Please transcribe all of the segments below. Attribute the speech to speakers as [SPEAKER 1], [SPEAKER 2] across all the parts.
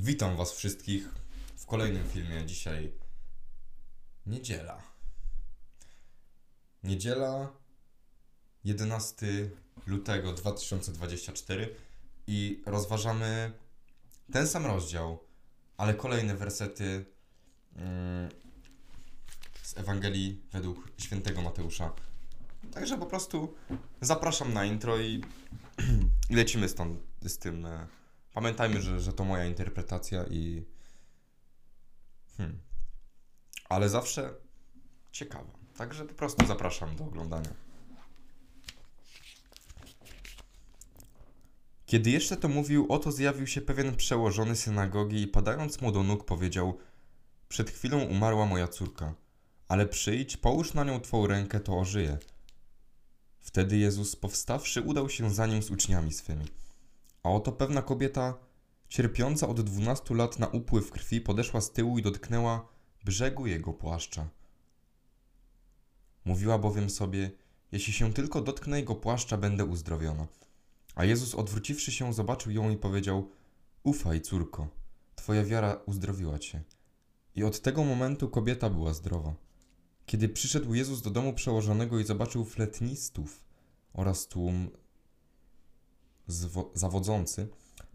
[SPEAKER 1] Witam Was wszystkich w kolejnym filmie. Dzisiaj niedziela. Niedziela 11 lutego 2024 i rozważamy ten sam rozdział, ale kolejne wersety mm, z Ewangelii według świętego Mateusza. Także po prostu zapraszam na intro i, i lecimy stąd z tym. Pamiętajmy, że, że to moja interpretacja i. Hmm. Ale zawsze ciekawa. Także po prostu zapraszam do oglądania. Kiedy jeszcze to mówił, oto zjawił się pewien przełożony synagogi i padając mu do nóg powiedział: Przed chwilą umarła moja córka, ale przyjdź, połóż na nią twą rękę, to ożyje. Wtedy Jezus, powstawszy, udał się za nim z uczniami swymi. A oto pewna kobieta, cierpiąca od dwunastu lat na upływ krwi, podeszła z tyłu i dotknęła brzegu jego płaszcza. Mówiła bowiem sobie, jeśli się tylko dotknę jego płaszcza, będę uzdrowiona. A Jezus, odwróciwszy się, zobaczył ją i powiedział: Ufaj, córko, twoja wiara uzdrowiła cię. I od tego momentu kobieta była zdrowa. Kiedy przyszedł Jezus do domu przełożonego i zobaczył fletnistów oraz tłum zawodzący,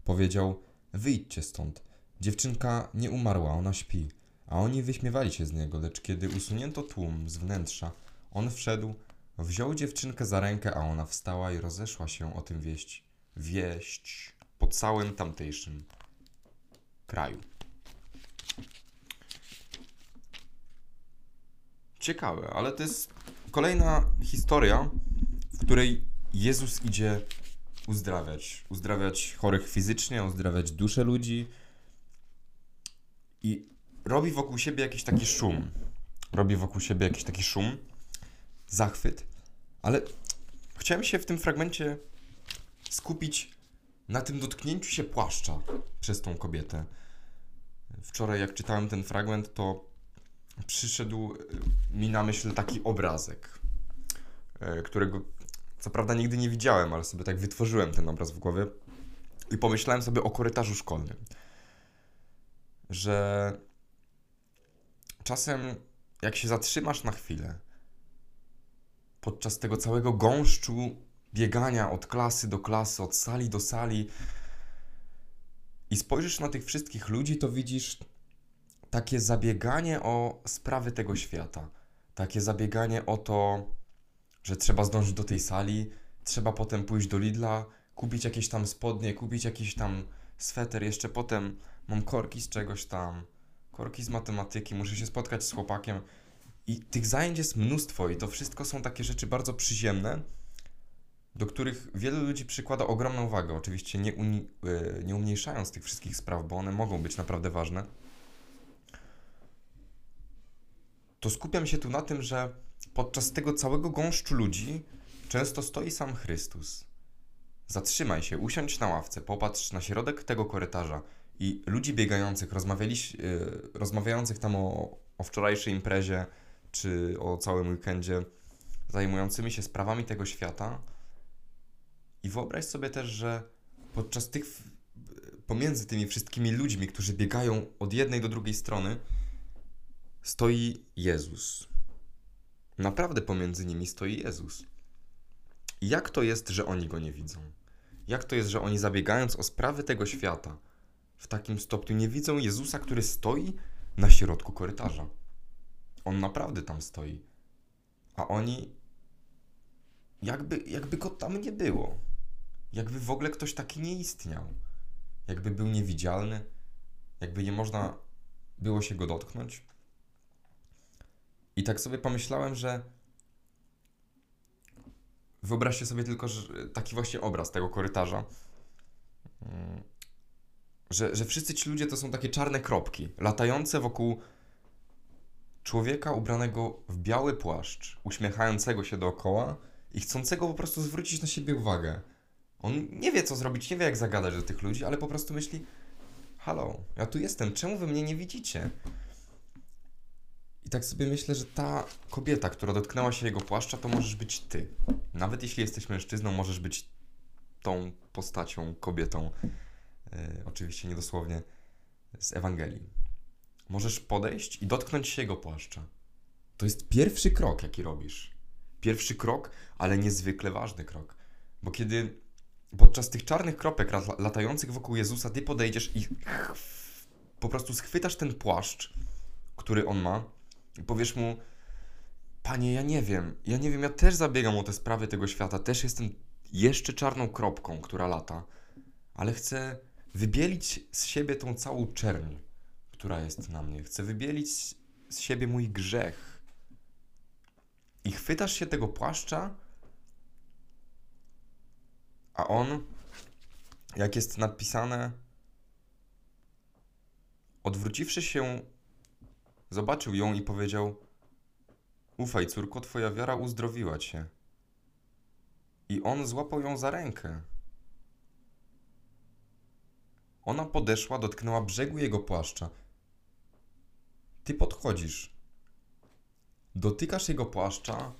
[SPEAKER 1] powiedział: Wyjdźcie stąd. Dziewczynka nie umarła, ona śpi. A oni wyśmiewali się z niego, lecz kiedy usunięto tłum z wnętrza, on wszedł, wziął dziewczynkę za rękę, a ona wstała i rozeszła się o tym wieść. Wieść po całym tamtejszym kraju. Ciekawe, ale to jest kolejna historia, w której Jezus idzie uzdrawiać. Uzdrawiać chorych fizycznie, uzdrawiać duszę ludzi. I robi wokół siebie jakiś taki szum. Robi wokół siebie jakiś taki szum, zachwyt. Ale chciałem się w tym fragmencie skupić na tym dotknięciu się płaszcza przez tą kobietę. Wczoraj, jak czytałem ten fragment, to przyszedł y, mi na myśl taki obrazek, y, którego co prawda nigdy nie widziałem, ale sobie tak wytworzyłem ten obraz w głowie i pomyślałem sobie o korytarzu szkolnym. Że czasem, jak się zatrzymasz na chwilę, podczas tego całego gąszczu biegania od klasy do klasy, od sali do sali, i spojrzysz na tych wszystkich ludzi, to widzisz takie zabieganie o sprawy tego świata. Takie zabieganie o to, że trzeba zdążyć do tej sali, trzeba potem pójść do Lidla, kupić jakieś tam spodnie, kupić jakiś tam sweter, jeszcze potem mam korki z czegoś tam, korki z matematyki, muszę się spotkać z chłopakiem. I tych zajęć jest mnóstwo i to wszystko są takie rzeczy bardzo przyziemne, do których wielu ludzi przykłada ogromną wagę. Oczywiście nie, uni- yy, nie umniejszając tych wszystkich spraw, bo one mogą być naprawdę ważne. To skupiam się tu na tym, że podczas tego całego gąszczu ludzi często stoi sam Chrystus. Zatrzymaj się, usiądź na ławce, popatrz na środek tego korytarza i ludzi biegających, yy, rozmawiających tam o, o wczorajszej imprezie czy o całym weekendzie, zajmującymi się sprawami tego świata. I wyobraź sobie też, że podczas tych, pomiędzy tymi wszystkimi ludźmi, którzy biegają od jednej do drugiej strony, stoi Jezus. Naprawdę pomiędzy nimi stoi Jezus. I jak to jest, że oni go nie widzą? Jak to jest, że oni zabiegając o sprawy tego świata, w takim stopniu nie widzą Jezusa, który stoi na środku korytarza? On naprawdę tam stoi. A oni jakby, jakby go tam nie było. Jakby w ogóle ktoś taki nie istniał. Jakby był niewidzialny. Jakby nie można było się go dotknąć. I tak sobie pomyślałem, że wyobraźcie sobie tylko taki właśnie obraz tego korytarza. Mm, Że, że wszyscy ci ludzie to są takie czarne kropki, latające wokół człowieka ubranego w biały płaszcz, uśmiechającego się dookoła i chcącego po prostu zwrócić na siebie uwagę. On nie wie, co zrobić, nie wie, jak zagadać do tych ludzi, ale po prostu myśli: Halo, ja tu jestem, czemu wy mnie nie widzicie? I tak sobie myślę, że ta kobieta, która dotknęła się jego płaszcza, to możesz być ty. Nawet jeśli jesteś mężczyzną, możesz być tą postacią, kobietą. E, oczywiście niedosłownie. z Ewangelii. Możesz podejść i dotknąć się jego płaszcza. To jest pierwszy krok, jaki robisz. Pierwszy krok, ale niezwykle ważny krok. Bo kiedy podczas tych czarnych kropek latających wokół Jezusa ty podejdziesz i po prostu schwytasz ten płaszcz, który on ma i powiesz mu, Panie, ja nie wiem, ja nie wiem, ja też zabiegam o te sprawy tego świata, też jestem jeszcze czarną kropką, która lata, ale chcę wybielić z siebie tą całą czerń, która jest na mnie. Chcę wybielić z siebie mój grzech. I chwytasz się tego płaszcza, a on, jak jest napisane, odwróciwszy się, zobaczył ją i powiedział: Ufaj, córko, twoja wiara uzdrowiła cię. I on złapał ją za rękę. Ona podeszła, dotknęła brzegu jego płaszcza. Ty podchodzisz, dotykasz jego płaszcza,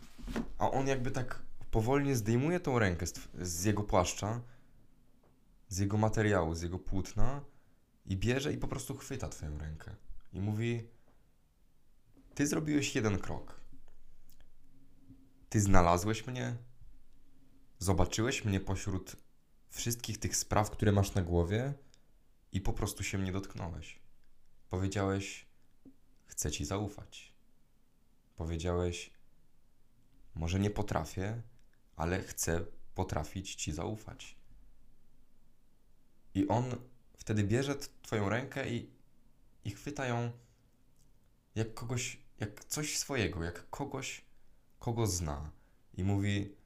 [SPEAKER 1] a on jakby tak powolnie zdejmuje tą rękę z, z jego płaszcza, z jego materiału, z jego płótna i bierze i po prostu chwyta twoją rękę. I mówi: Ty zrobiłeś jeden krok. Ty znalazłeś mnie, zobaczyłeś mnie pośród wszystkich tych spraw, które masz na głowie i po prostu się mnie dotknąłeś. Powiedziałeś: Chcę ci zaufać. Powiedziałeś: Może nie potrafię, ale chcę potrafić ci zaufać. I on wtedy bierze Twoją rękę i, i chwyta ją jak kogoś, jak coś swojego, jak kogoś, kogo zna. I mówi: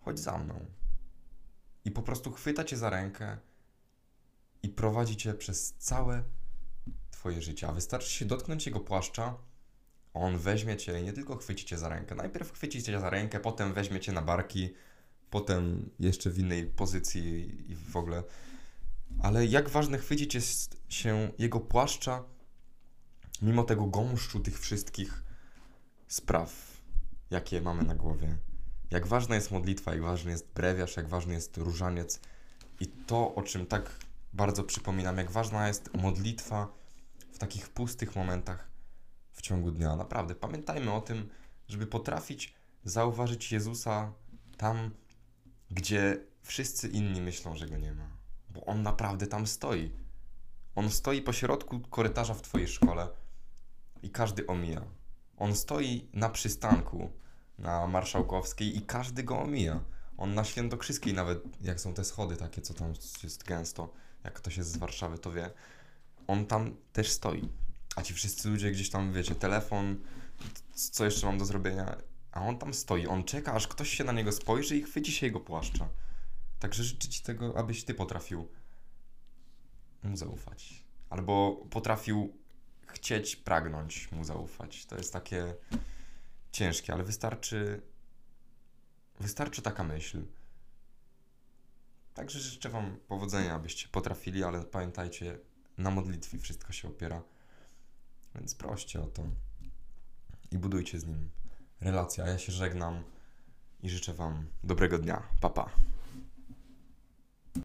[SPEAKER 1] Chodź za mną. I po prostu chwyta cię za rękę i prowadzi cię przez całe Twoje życie. A wystarczy się dotknąć jego płaszcza, on weźmie cię i nie tylko chwyci cię za rękę. Najpierw chwyci cię za rękę, potem weźmie cię na barki, potem jeszcze w innej pozycji i w ogóle. Ale jak ważne chwycić jest się jego płaszcza, mimo tego gąszczu tych wszystkich spraw, jakie mamy na głowie. Jak ważna jest modlitwa, jak ważny jest brewiarz, jak ważny jest różaniec i to, o czym tak bardzo przypominam, jak ważna jest modlitwa w takich pustych momentach w ciągu dnia. Naprawdę, pamiętajmy o tym, żeby potrafić zauważyć Jezusa tam, gdzie wszyscy inni myślą, że go nie ma. Bo on naprawdę tam stoi. On stoi po środku korytarza w Twojej szkole i każdy omija. On stoi na przystanku na Marszałkowskiej i każdy go omija. On na Świętokrzyskiej nawet, jak są te schody takie, co tam jest gęsto, jak ktoś jest z Warszawy, to wie, on tam też stoi. A ci wszyscy ludzie gdzieś tam, wiecie, telefon, co jeszcze mam do zrobienia, a on tam stoi, on czeka, aż ktoś się na niego spojrzy i chwyci się jego płaszcza. Także życzę Ci tego, abyś Ty potrafił mu zaufać. Albo potrafił chcieć, pragnąć mu zaufać. To jest takie ciężkie, ale wystarczy wystarczy taka myśl. Także życzę Wam powodzenia, abyście potrafili, ale pamiętajcie, na modlitwie wszystko się opiera. Więc proście o to i budujcie z nim relację. A ja się żegnam i życzę Wam dobrego dnia. Pa, pa.